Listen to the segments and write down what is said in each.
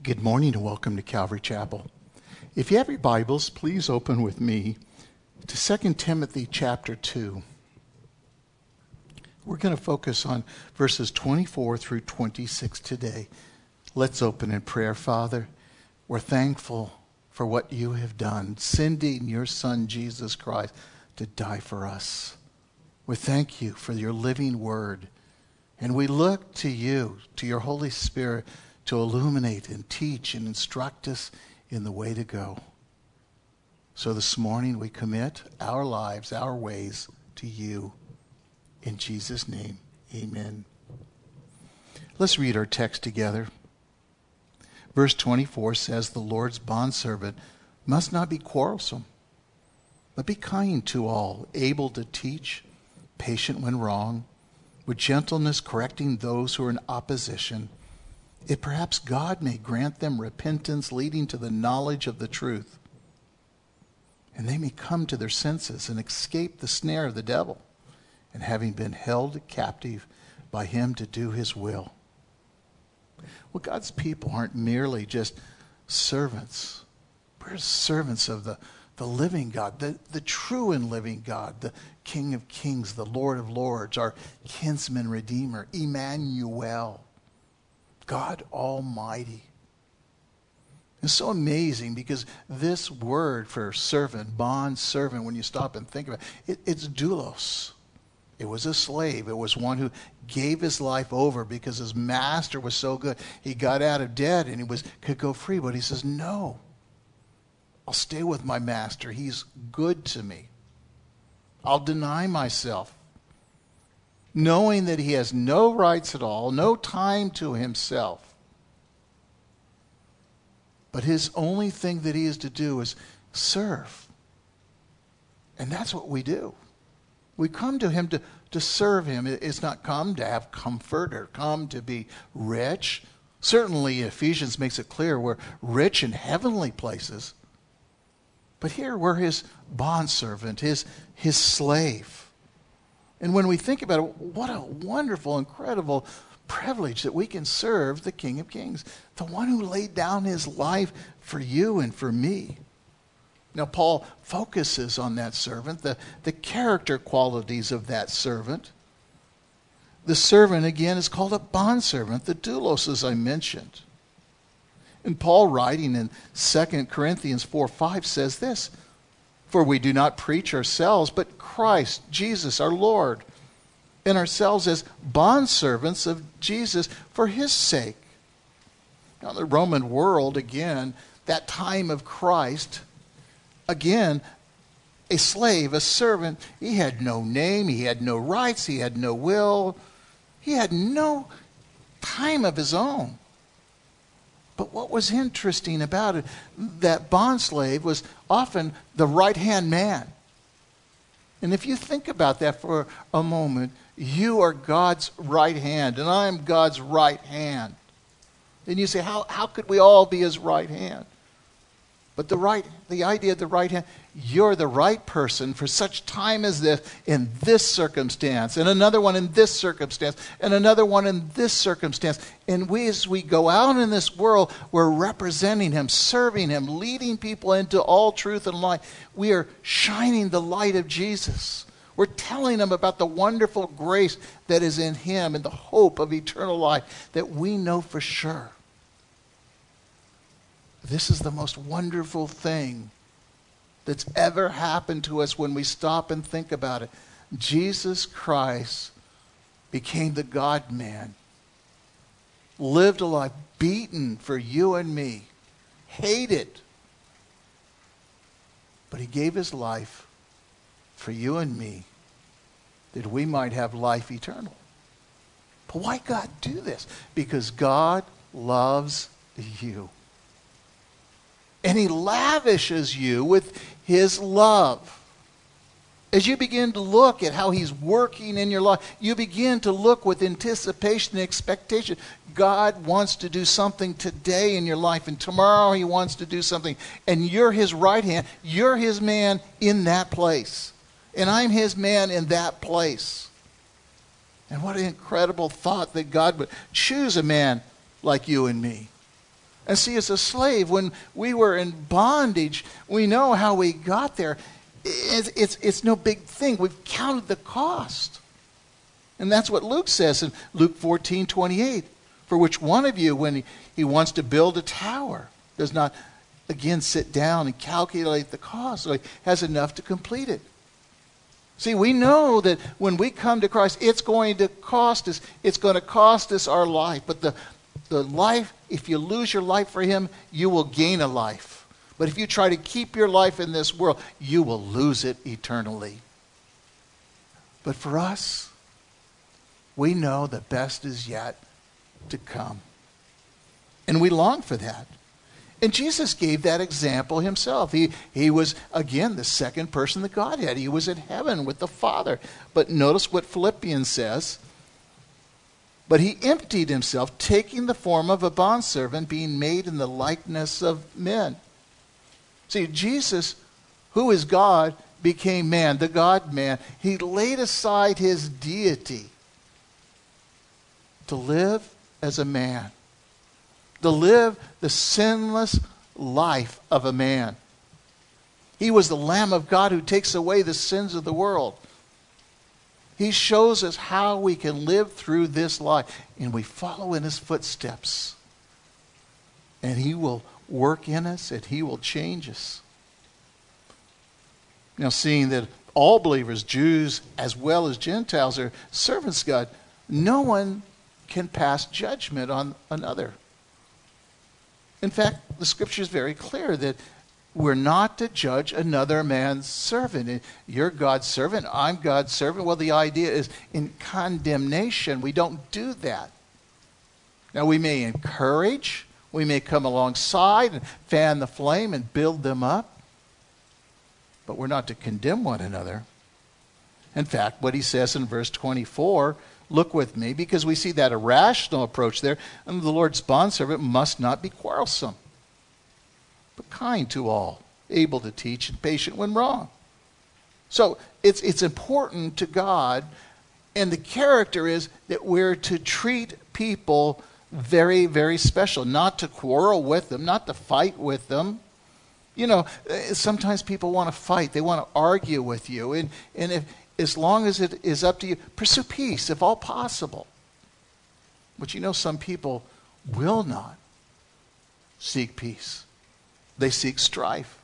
Good morning and welcome to Calvary Chapel. If you have your Bibles, please open with me to 2 Timothy chapter 2. We're going to focus on verses 24 through 26 today. Let's open in prayer, Father. We're thankful for what you have done, sending your Son, Jesus Christ, to die for us. We thank you for your living word. And we look to you, to your Holy Spirit to illuminate and teach and instruct us in the way to go. So this morning we commit our lives, our ways to you. In Jesus' name, amen. Let's read our text together. Verse 24 says, The Lord's bondservant must not be quarrelsome, but be kind to all, able to teach, patient when wrong, with gentleness correcting those who are in opposition if perhaps God may grant them repentance leading to the knowledge of the truth, and they may come to their senses and escape the snare of the devil, and having been held captive by him to do his will. Well, God's people aren't merely just servants. We're servants of the, the living God, the, the true and living God, the King of kings, the Lord of lords, our kinsman redeemer, Emmanuel. God Almighty. It's so amazing because this word for servant, bond servant, when you stop and think about it, it, it's doulos. It was a slave. It was one who gave his life over because his master was so good. He got out of debt and he was could go free, but he says, "No. I'll stay with my master. He's good to me. I'll deny myself knowing that he has no rights at all, no time to himself. But his only thing that he is to do is serve. And that's what we do. We come to him to, to serve him. It's not come to have comfort or come to be rich. Certainly, Ephesians makes it clear we're rich in heavenly places. But here we're his bondservant, his, his slave. And when we think about it, what a wonderful, incredible privilege that we can serve the King of Kings, the one who laid down his life for you and for me. Now, Paul focuses on that servant, the, the character qualities of that servant. The servant, again, is called a bondservant, the doulos, as I mentioned. And Paul, writing in 2 Corinthians 4 5, says this For we do not preach ourselves, but Christ, Jesus, our Lord, and ourselves as bondservants of Jesus for his sake. Now, the Roman world, again, that time of Christ, again, a slave, a servant, he had no name, he had no rights, he had no will, he had no time of his own. But what was interesting about it, that bond slave was often the right hand man. And if you think about that for a moment, you are God's right hand, and I'm God's right hand. And you say, how, how could we all be his right hand? But the right, the idea of the right hand, you're the right person for such time as this in this circumstance, and another one in this circumstance, and another one in this circumstance. And we, as we go out in this world, we're representing Him, serving Him, leading people into all truth and light. We are shining the light of Jesus. We're telling them about the wonderful grace that is in Him and the hope of eternal life that we know for sure. This is the most wonderful thing that's ever happened to us when we stop and think about it. Jesus Christ became the God man, lived a life beaten for you and me, hated, but he gave his life for you and me that we might have life eternal. But why God do this? Because God loves you and he lavishes you with his love. As you begin to look at how he's working in your life, you begin to look with anticipation and expectation. God wants to do something today in your life, and tomorrow he wants to do something. And you're his right hand. You're his man in that place. And I'm his man in that place. And what an incredible thought that God would choose a man like you and me And see, as a slave, when we were in bondage, we know how we got there. It's, it's, it's no big thing. We've counted the cost. And that's what Luke says in Luke 14 28. For which one of you, when he, he wants to build a tower, does not again sit down and calculate the cost so he has enough to complete it? See, we know that when we come to Christ, it's going to cost us. It's going to cost us our life. But the, the life, if you lose your life for Him, you will gain a life. But if you try to keep your life in this world, you will lose it eternally. But for us, we know the best is yet to come. And we long for that. And Jesus gave that example himself. He, he was, again, the second person of the Godhead. He was in heaven with the Father. But notice what Philippians says. But he emptied himself, taking the form of a bondservant, being made in the likeness of men. See, Jesus, who is God, became man, the God man. He laid aside his deity to live as a man to live the sinless life of a man. He was the Lamb of God who takes away the sins of the world. He shows us how we can live through this life, and we follow in his footsteps. And he will work in us, and he will change us. Now, seeing that all believers, Jews as well as Gentiles, are servants God, no one can pass judgment on another. In fact, the scripture is very clear that we're not to judge another man's servant. You're God's servant, I'm God's servant. Well, the idea is in condemnation, we don't do that. Now, we may encourage, we may come alongside and fan the flame and build them up, but we're not to condemn one another. In fact, what he says in verse 24 Look with me because we see that irrational approach there. And the Lord's bondservant must not be quarrelsome, but kind to all, able to teach, and patient when wrong. So it's, it's important to God, and the character is that we're to treat people very, very special, not to quarrel with them, not to fight with them. You know, eh, sometimes people want to fight, they want to argue with you. And, and if, as long as it is up to you, pursue peace if all possible. But you know, some people will not seek peace, they seek strife.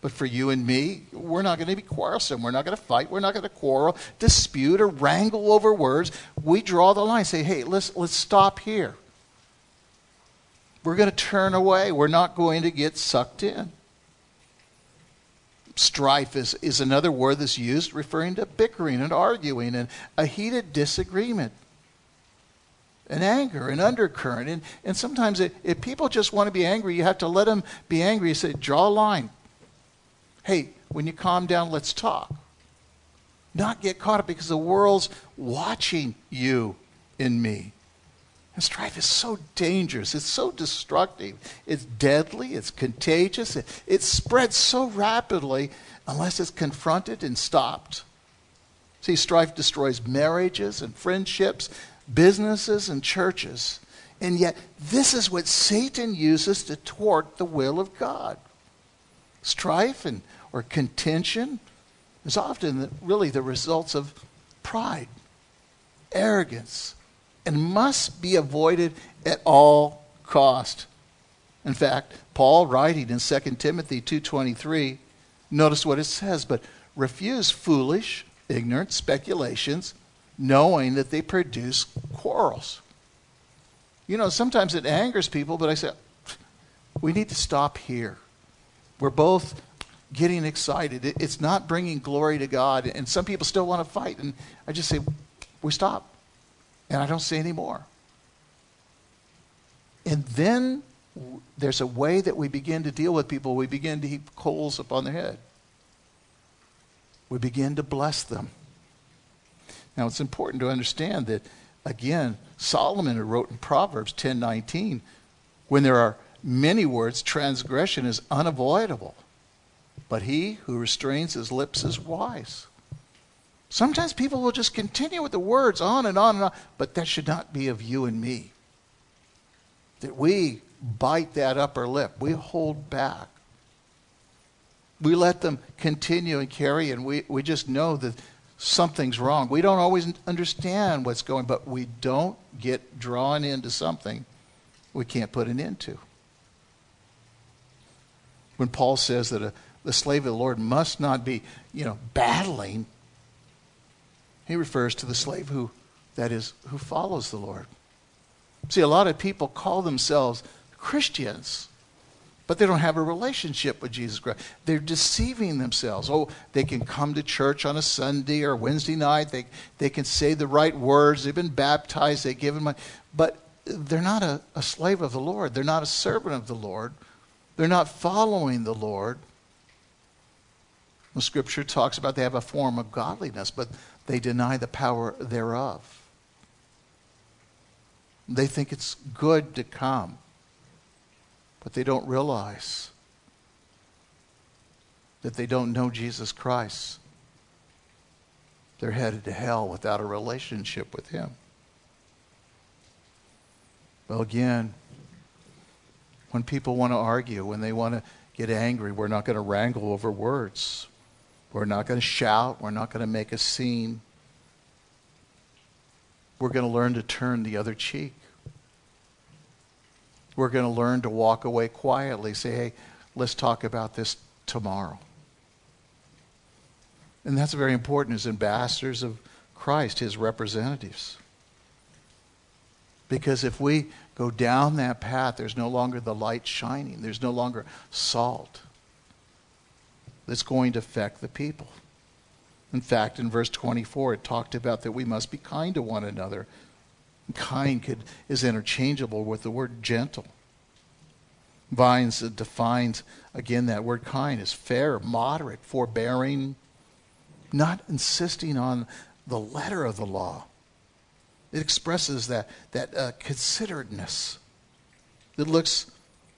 But for you and me, we're not going to be quarrelsome. We're not going to fight. We're not going to quarrel, dispute, or wrangle over words. We draw the line. Say, hey, let's, let's stop here. We're going to turn away. We're not going to get sucked in. Strife is, is another word that's used referring to bickering and arguing and a heated disagreement. And anger, an undercurrent. And, and sometimes it, if people just want to be angry, you have to let them be angry. You say, draw a line. Hey, when you calm down, let's talk. Not get caught up because the world's watching you and me. And strife is so dangerous. It's so destructive. It's deadly. It's contagious. It, it spreads so rapidly unless it's confronted and stopped. See, strife destroys marriages and friendships, businesses and churches. And yet, this is what Satan uses to thwart the will of God. Strife and, or contention is often really the results of pride, arrogance, and must be avoided at all cost. In fact, Paul writing in 2 Timothy 2:23, notice what it says, but refuse foolish, ignorant speculations, knowing that they produce quarrels. You know, sometimes it angers people, but I say we need to stop here. We're both getting excited. It's not bringing glory to God, and some people still want to fight, and I just say we stop and I don't say any more. And then there's a way that we begin to deal with people. We begin to heap coals upon their head. We begin to bless them. Now it's important to understand that again, Solomon wrote in Proverbs 10:19, when there are many words, transgression is unavoidable. But he who restrains his lips is wise. Sometimes people will just continue with the words on and on and on, but that should not be of you and me. That we bite that upper lip. We hold back. We let them continue and carry, and we, we just know that something's wrong. We don't always understand what's going, but we don't get drawn into something we can't put an end to. When Paul says that a, the slave of the Lord must not be, you know, battling, he refers to the slave who, that is, who follows the Lord. See, a lot of people call themselves Christians, but they don't have a relationship with Jesus Christ. They're deceiving themselves. Oh, they can come to church on a Sunday or Wednesday night. They, they can say the right words. They've been baptized. They've given money. But they're not a, a slave of the Lord. They're not a servant of the Lord. They're not following the Lord. The scripture talks about they have a form of godliness, but they deny the power thereof. They think it's good to come, but they don't realize that they don't know Jesus Christ. They're headed to hell without a relationship with Him. Well, again, when people want to argue, when they want to get angry, we're not going to wrangle over words. We're not going to shout. We're not going to make a scene. We're going to learn to turn the other cheek. We're going to learn to walk away quietly, say, hey, let's talk about this tomorrow. And that's very important as ambassadors of Christ, his representatives. Because if we go down that path, there's no longer the light shining, there's no longer salt that's going to affect the people. In fact, in verse 24, it talked about that we must be kind to one another. Kind could, is interchangeable with the word gentle. Vines defines, again, that word kind is fair, moderate, forbearing, not insisting on the letter of the law. It expresses that, that uh, considerateness that looks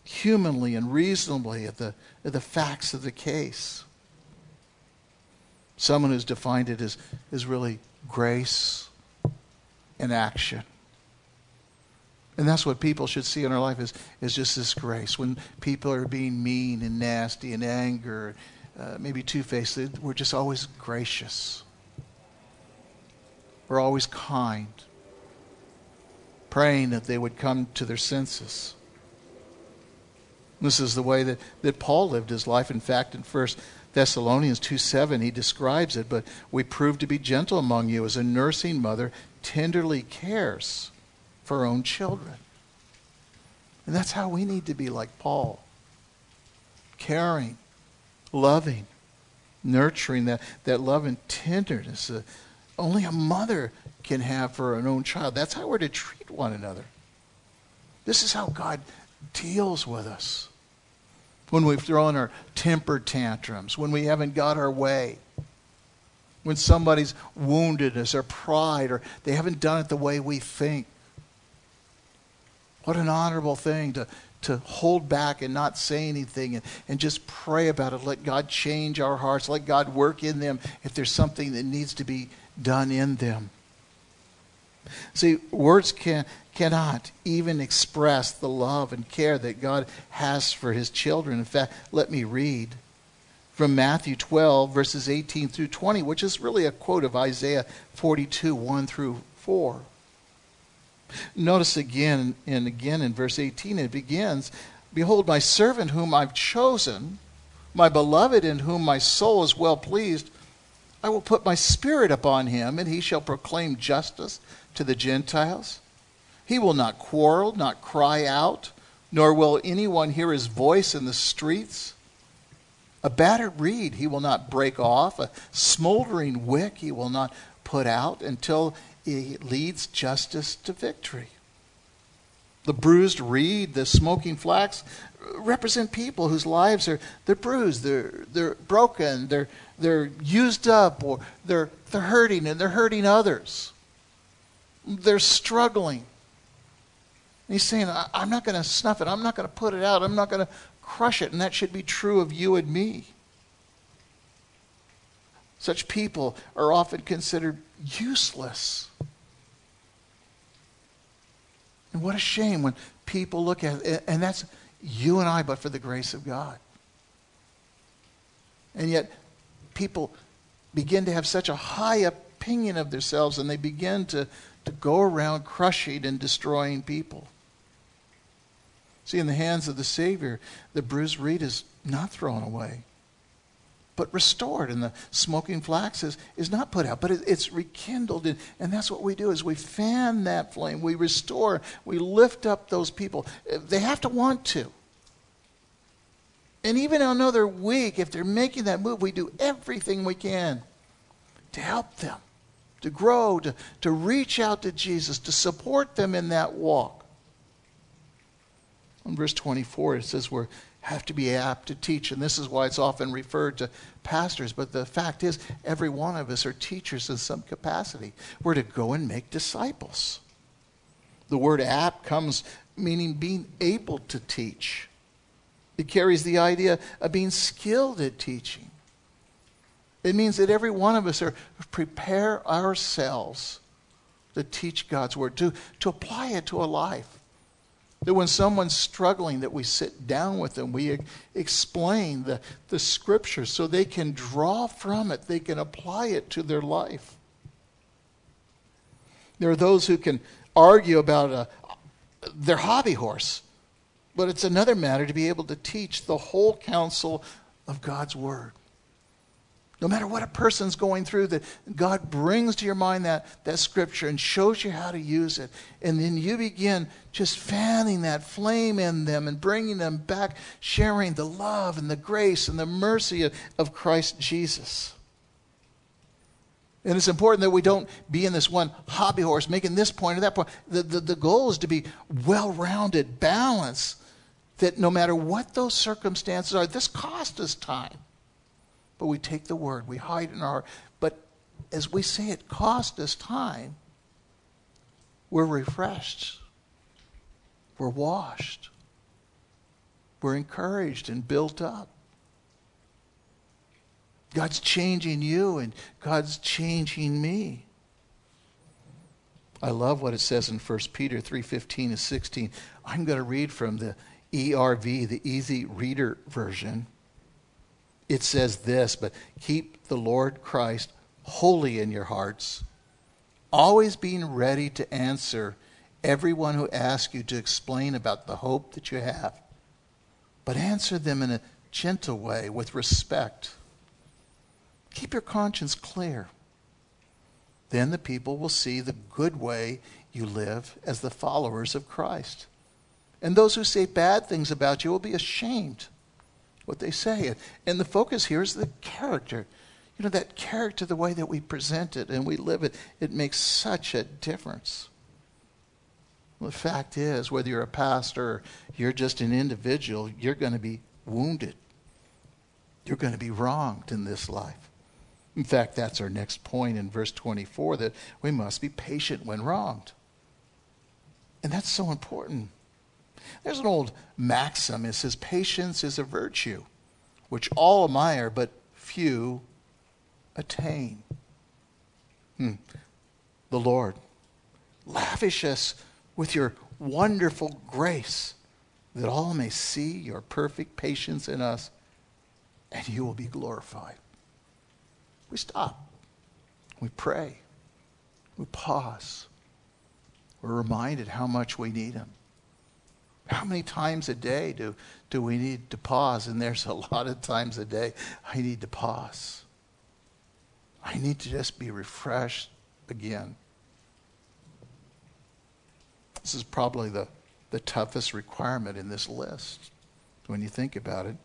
humanly and reasonably at the, at the facts of the case. Someone who's defined it as, as really grace and action. And that's what people should see in our life is, is just this grace. When people are being mean and nasty and anger, uh, maybe two-faced, we're just always gracious. We're always kind. Praying that they would come to their senses. This is the way that, that Paul lived his life. In fact, in 1 Thessalonians 2 7, he describes it, but we prove to be gentle among you as a nursing mother tenderly cares for our own children. And that's how we need to be like Paul caring, loving, nurturing that, that love and tenderness that only a mother can have for an own child. That's how we're to treat one another. This is how God deals with us. When we've thrown our temper tantrums, when we haven't got our way, when somebody's wounded us or pride or they haven't done it the way we think. What an honorable thing to, to hold back and not say anything and, and just pray about it. Let God change our hearts. Let God work in them if there's something that needs to be done in them. See, words can, cannot even express the love and care that God has for his children. In fact, let me read from Matthew 12, verses 18 through 20, which is really a quote of Isaiah 42, 1 through 4. Notice again and again in verse 18, it begins Behold, my servant whom I've chosen, my beloved in whom my soul is well pleased. I will put my spirit upon him, and he shall proclaim justice to the Gentiles. He will not quarrel, not cry out, nor will anyone hear his voice in the streets. A battered reed he will not break off, a smoldering wick he will not put out until it leads justice to victory. The bruised reed, the smoking flax represent people whose lives are they're bruised, they're they're broken, they're they're used up, or they're they're hurting and they're hurting others. They're struggling. And he's saying, I'm not going to snuff it. I'm not going to put it out. I'm not going to crush it. And that should be true of you and me. Such people are often considered useless. And what a shame when people look at it, and that's you and I, but for the grace of God. And yet, people begin to have such a high opinion of themselves and they begin to, to go around crushing and destroying people. See, in the hands of the Savior, the bruised reed is not thrown away, but restored, and the smoking flax is, is not put out, but it, it's rekindled. And, and that's what we do is we fan that flame, we restore, we lift up those people. Uh, they have to want to. And even another they're if they're making that move, we do everything we can to help them, to grow, to, to reach out to Jesus, to support them in that walk. In verse 24, it says we have to be apt to teach, and this is why it's often referred to pastors. But the fact is, every one of us are teachers in some capacity. We're to go and make disciples. The word apt comes meaning being able to teach. It carries the idea of being skilled at teaching. It means that every one of us are prepare ourselves to teach God's word, to, to apply it to a life. That when someone's struggling, that we sit down with them, we explain the, the scripture so they can draw from it, they can apply it to their life. There are those who can argue about a, their hobby horse. But it's another matter to be able to teach the whole counsel of God's Word. No matter what a person's going through, that God brings to your mind that, that scripture and shows you how to use it. And then you begin just fanning that flame in them and bringing them back, sharing the love and the grace and the mercy of, of Christ Jesus. And it's important that we don't be in this one hobby horse, making this point or that point. The, the, the goal is to be well rounded, balanced, that no matter what those circumstances are, this cost us time. But we take the word, we hide in our. But as we say it cost us time, we're refreshed, we're washed, we're encouraged and built up. God's changing you and God's changing me. I love what it says in 1 Peter 3:15 and 16. I'm going to read from the ERV, the Easy Reader version, it says this, but keep the Lord Christ holy in your hearts, always being ready to answer everyone who asks you to explain about the hope that you have. But answer them in a gentle way with respect. Keep your conscience clear. Then the people will see the good way you live as the followers of Christ. And those who say bad things about you will be ashamed what they say. And the focus here is the character. You know, that character, the way that we present it and we live it, it makes such a difference. Well, the fact is, whether you're a pastor or you're just an individual, you're going to be wounded. You're going to be wronged in this life. In fact, that's our next point in verse 24 that we must be patient when wronged. And that's so important. There's an old maxim. It says, Patience is a virtue, which all admire, but few attain. Hmm. The Lord, lavish us with your wonderful grace, that all may see your perfect patience in us, and you will be glorified. We stop. We pray. We pause. We're reminded how much we need Him. How many times a day do, do we need to pause? And there's a lot of times a day I need to pause. I need to just be refreshed again. This is probably the, the toughest requirement in this list when you think about it.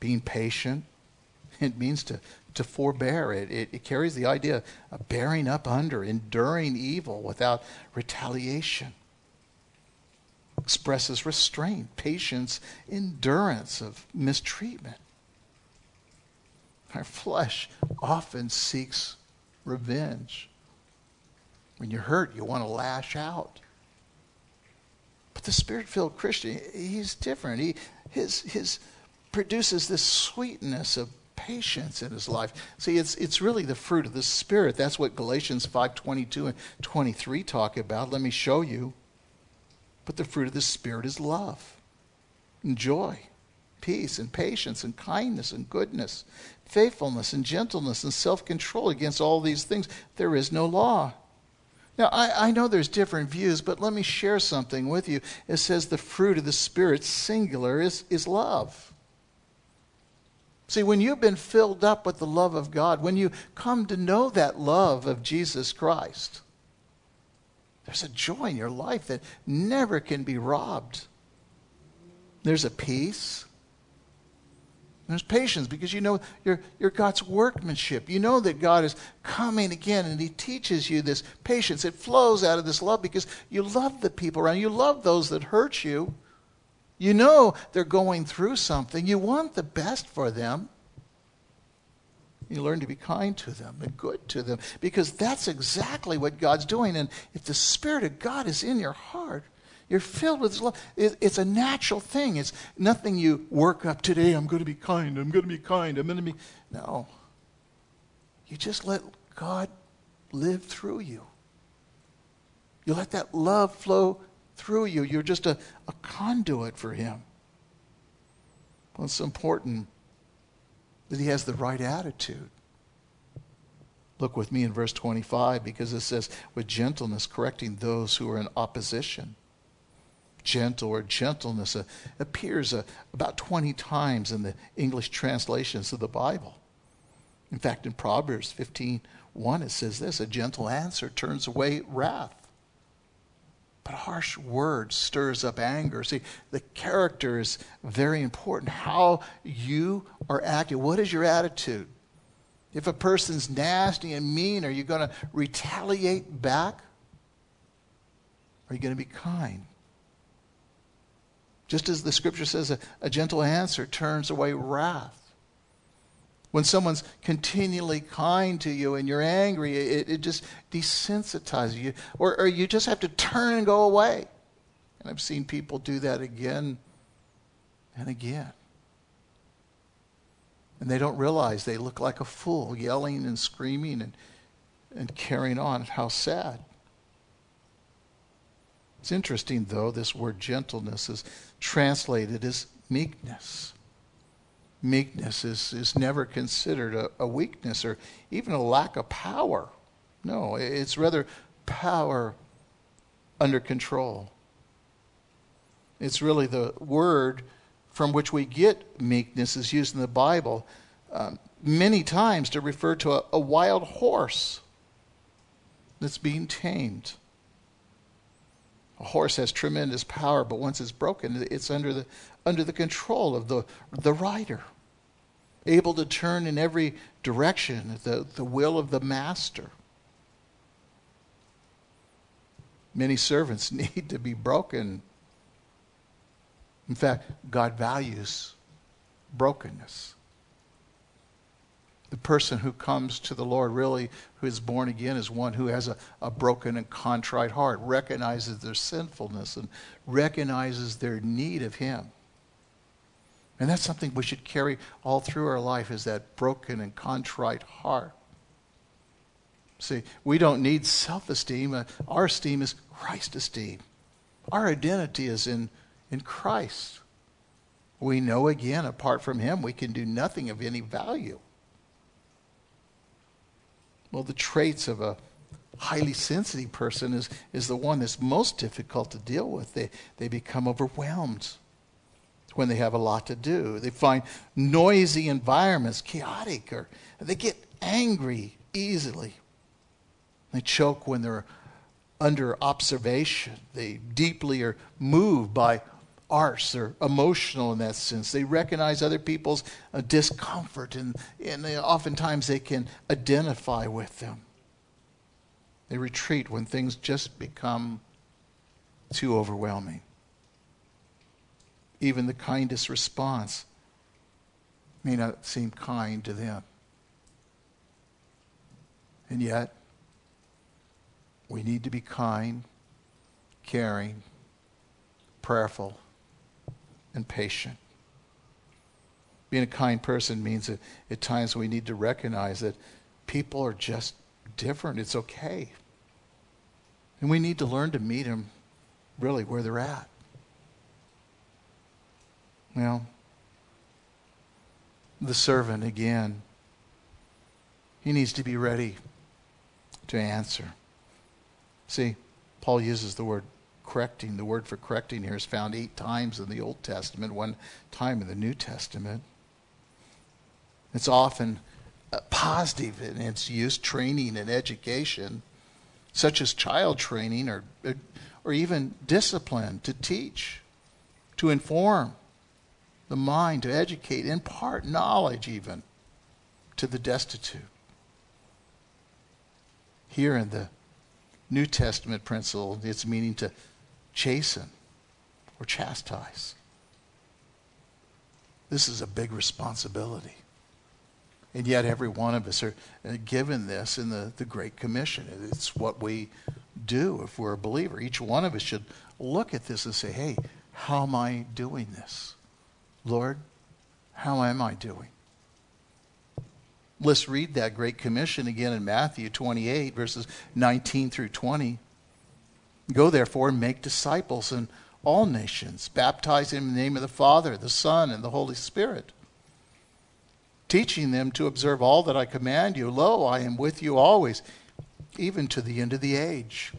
Being patient, it means to, to forbear. It, it, it carries the idea of bearing up under, enduring evil without retaliation expresses restraint, patience, endurance of mistreatment. Our flesh often seeks revenge. When you're hurt, you want to lash out. But the spirit filled Christian, he's different. He his his produces this sweetness of patience in his life. See, it's it's really the fruit of the spirit. That's what Galatians 5:22 and 23 talk about. Let me show you. But the fruit of the Spirit is love and joy, peace and patience and kindness and goodness, faithfulness and gentleness and self control. Against all these things, there is no law. Now, I, I know there's different views, but let me share something with you. It says the fruit of the Spirit, singular, is, is love. See, when you've been filled up with the love of God, when you come to know that love of Jesus Christ, there's a joy in your life that never can be robbed. There's a peace. There's patience because you know you're, you're God's workmanship. You know that God is coming again and He teaches you this patience. It flows out of this love because you love the people around you. You love those that hurt you. You know they're going through something. You want the best for them. You learn to be kind to them and good to them because that's exactly what God's doing. And if the Spirit of God is in your heart, you're filled with love. It's a natural thing. It's nothing you work up today. I'm going to be kind. I'm going to be kind. I'm going to be. No. You just let God live through you. You let that love flow through you. You're just a, a conduit for Him. Well, it's important that he has the right attitude. Look with me in verse 25 because it says, with gentleness, correcting those who are in opposition. Gentle or gentleness uh, appears uh, about 20 times in the English translations of the Bible. In fact, in Proverbs 15 1, it says this a gentle answer turns away wrath. But harsh word stirs up anger. See, the character is very important. How you are acting. What is your attitude? If a person's nasty and mean, are you going to retaliate back? Are you going to be kind? Just as the scripture says, a, a gentle answer turns away wrath. When someone's continually kind to you and you're angry, it, it just desensitizes you. Or, or you just have to turn and go away. And I've seen people do that again and again. And they don't realize they look like a fool, yelling and screaming and, and carrying on. How sad. It's interesting, though, this word gentleness is translated as meekness meekness is, is never considered a, a weakness or even a lack of power. No, it's rather power under control. It's really the word from which we get meekness is used in the Bible um, many times to refer to a, a wild horse that's being tamed. A horse has tremendous power, but once it's broken, it's under the, under the control of the, the rider able to turn in every direction, the, the will of the master. Many servants need to be broken. In fact, God values brokenness. The person who comes to the Lord, really, who is born again, is one who has a, a broken and contrite heart, recognizes their sinfulness, and recognizes their need of Him. And that's something we should carry all through our life is that broken and contrite heart. See, we don't need self-esteem. Uh, our esteem is Christ esteem. Our identity is in, in Christ. We know again, apart from him, we can do nothing of any value. Well, the traits of a highly sensitive person is, is the one that's most difficult to deal with. They, they become overwhelmed when they have a lot to do. They find noisy environments chaotic, or they get angry easily. They choke when they're under observation. They deeply are moved by arts. They're emotional in that sense. They recognize other people's uh, discomfort, and, and they, oftentimes they can identify with them. They retreat when things just become too overwhelming even the kindest response may not seem kind to them. And yet, we need to be kind, caring, prayerful, and patient. Being a kind person means that at times we need to recognize that people are just different. It's okay. And we need to learn to meet them really where they're at. Well, the servant again, he needs to be ready to answer. See, Paul uses the word correcting. The word for correcting here is found eight times in the Old Testament, one time in the New Testament. It's often positive in its use, training and education, such as child training or, or even discipline to teach, to inform the mind, to educate, impart knowledge even to the destitute. Here in the New Testament principle, it's meaning to chasten or chastise. This is a big responsibility. And yet, every one of us are uh, given this in the, the Great Commission. It's what we do if we're a believer. Each one of us should look at this and say, hey, how am I doing this? Lord, how am I doing? Let's read that Great Commission again in Matthew 28, verses 19 through 20. Go therefore and make disciples in all nations, baptizing in the name of the Father, the Son, and the Holy Spirit, teaching them to observe all that I command you. Lo, I am with you always, even to the end of the age.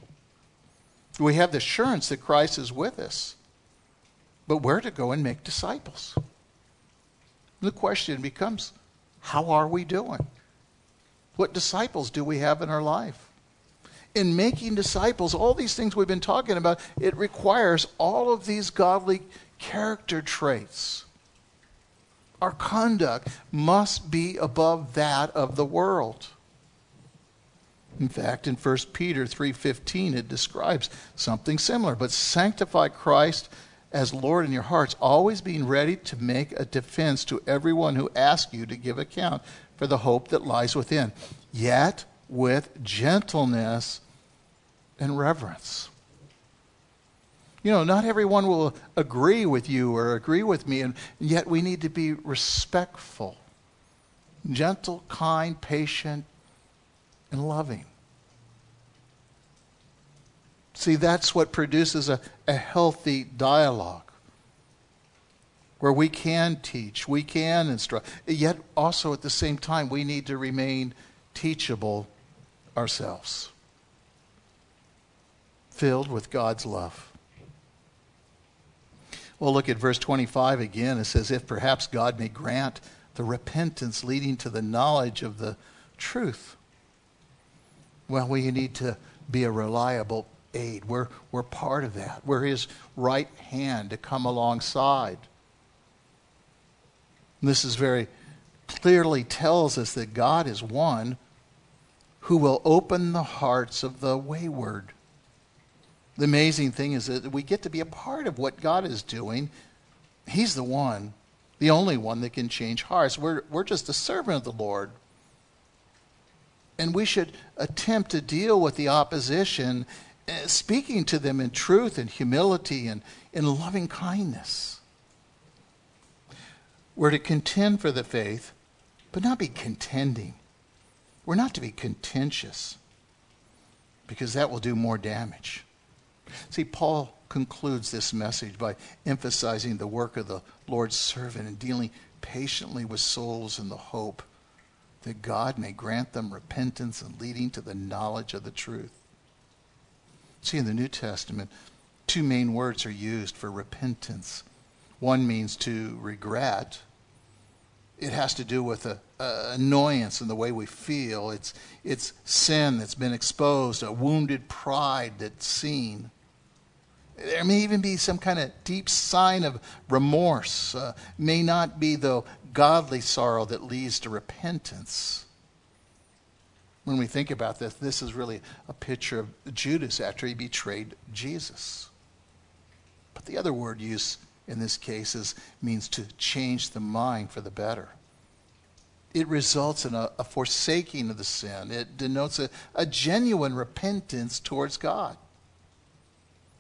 We have the assurance that Christ is with us, but where to go and make disciples? The question becomes how are we doing? What disciples do we have in our life? In making disciples, all these things we've been talking about, it requires all of these godly character traits. Our conduct must be above that of the world. In fact, in 1 Peter 3:15 it describes something similar, but sanctify Christ as Lord in your hearts, always being ready to make a defense to everyone who asks you to give account for the hope that lies within, yet with gentleness and reverence. You know, not everyone will agree with you or agree with me, and yet we need to be respectful, gentle, kind, patient, and loving. See, that's what produces a, a healthy dialogue where we can teach, we can instruct, yet also at the same time, we need to remain teachable ourselves, filled with God's love. Well, look at verse 25 again. It says, If perhaps God may grant the repentance leading to the knowledge of the truth. Well, we need to be a reliable aid. We're, we're part of that. We're his right hand to come alongside. And this is very clearly tells us that God is one who will open the hearts of the wayward. The amazing thing is that we get to be a part of what God is doing. He's the one, the only one that can change hearts. We're, we're just a servant of the Lord. And we should attempt to deal with the opposition Uh, speaking to them in truth and humility and in loving kindness. We're to contend for the faith, but not be contending. We're not to be contentious because that will do more damage. See, Paul concludes this message by emphasizing the work of the Lord's servant and dealing patiently with souls in the hope that God may grant them repentance and leading to the knowledge of the truth. See, in the New Testament, two main words are used for repentance. One means to regret. It has to do with a, a annoyance in the way we feel. It's, it's sin that's been exposed, a wounded pride that's seen. There may even be some kind of deep sign of remorse. Uh, may not be, though, godly sorrow that leads to repentance when we think about this, this is really a picture of Judas after he betrayed Jesus. But the other word used in this case is, means to change the mind for the better. It results in a, a forsaking of the sin. It denotes a, a genuine repentance towards God.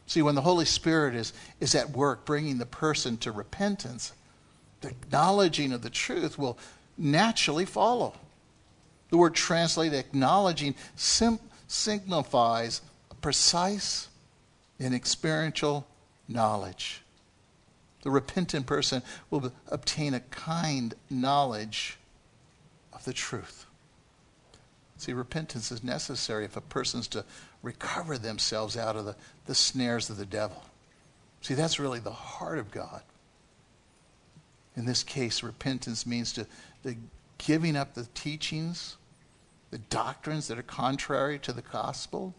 See, when the Holy Spirit is, is at work bringing the person to repentance, the acknowledging of the truth will naturally follow. The word translated acknowledging sim- signifies precise and experiential knowledge. The repentant person will obtain a kind knowledge of the truth. See, repentance is necessary if a person's to recover themselves out of the, the snares of the devil. See, that's really the heart of God. In this case, repentance means to the giving up the teachings, the doctrines that are contrary to the gospel,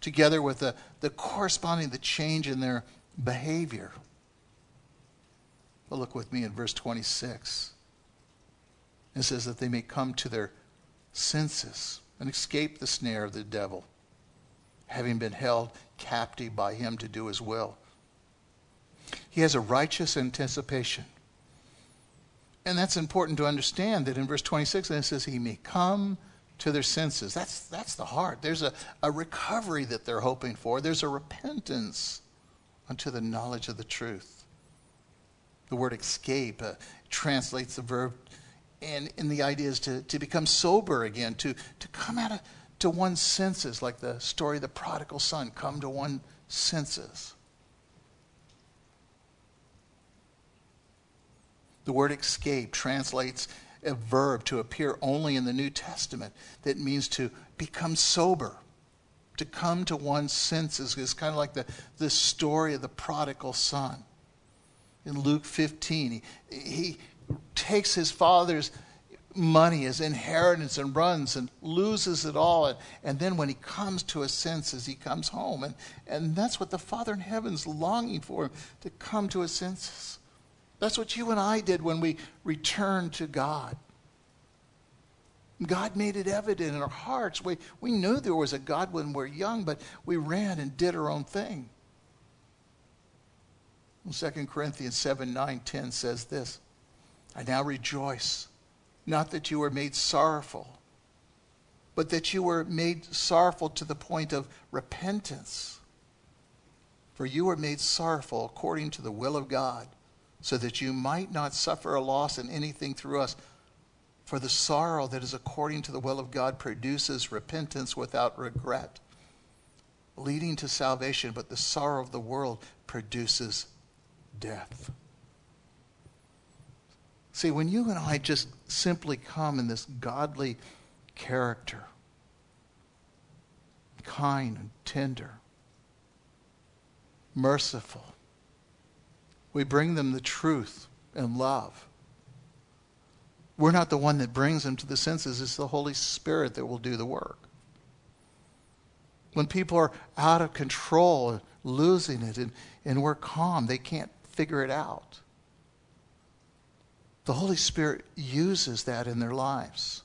together with the, the corresponding the change in their behavior. But look with me in verse 26. It says that they may come to their senses and escape the snare of the devil, having been held captive by him to do his will. He has a righteous anticipation. And that's important to understand that in verse 26, it says, He may come to their senses. That's, that's the heart. There's a, a recovery that they're hoping for, there's a repentance unto the knowledge of the truth. The word escape uh, translates the verb, and, and the idea is to, to become sober again, to, to come out of, to one's senses, like the story of the prodigal son, come to one's senses. The word escape translates a verb to appear only in the New Testament that means to become sober, to come to one's senses. It's kind of like the, the story of the prodigal son. In Luke 15, he, he takes his father's money, his inheritance, and runs and loses it all. And, and then when he comes to his senses, he comes home. And, and that's what the Father in heaven's longing for him, to come to his senses. That's what you and I did when we returned to God. God made it evident in our hearts. We, we knew there was a God when we were young, but we ran and did our own thing. 2 Corinthians 7 9 10 says this I now rejoice, not that you were made sorrowful, but that you were made sorrowful to the point of repentance. For you were made sorrowful according to the will of God so that you might not suffer a loss in anything through us. For the sorrow that is according to the will of God produces repentance without regret, leading to salvation, but the sorrow of the world produces death. See, when you and I just simply come in this godly character, kind and tender, merciful, we bring them the truth and love. We're not the one that brings them to the senses, it's the Holy Spirit that will do the work. When people are out of control, losing it, and, and we're calm, they can't figure it out. The Holy Spirit uses that in their lives,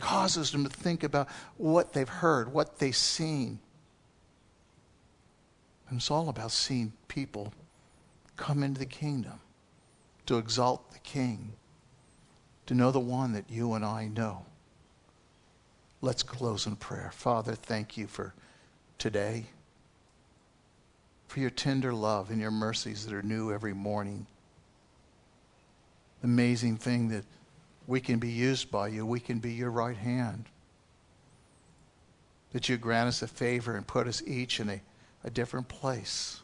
causes them to think about what they've heard, what they've seen. And it's all about seeing people come into the kingdom, to exalt the King, to know the one that you and I know. Let's close in prayer. Father, thank you for today, for your tender love and your mercies that are new every morning. Amazing thing that we can be used by you, we can be your right hand. That you grant us a favor and put us each in a, a different place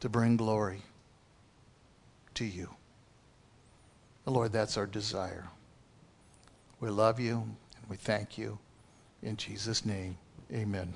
to bring glory to you. Lord, that's our desire. We love you and we thank you. In Jesus' name, amen.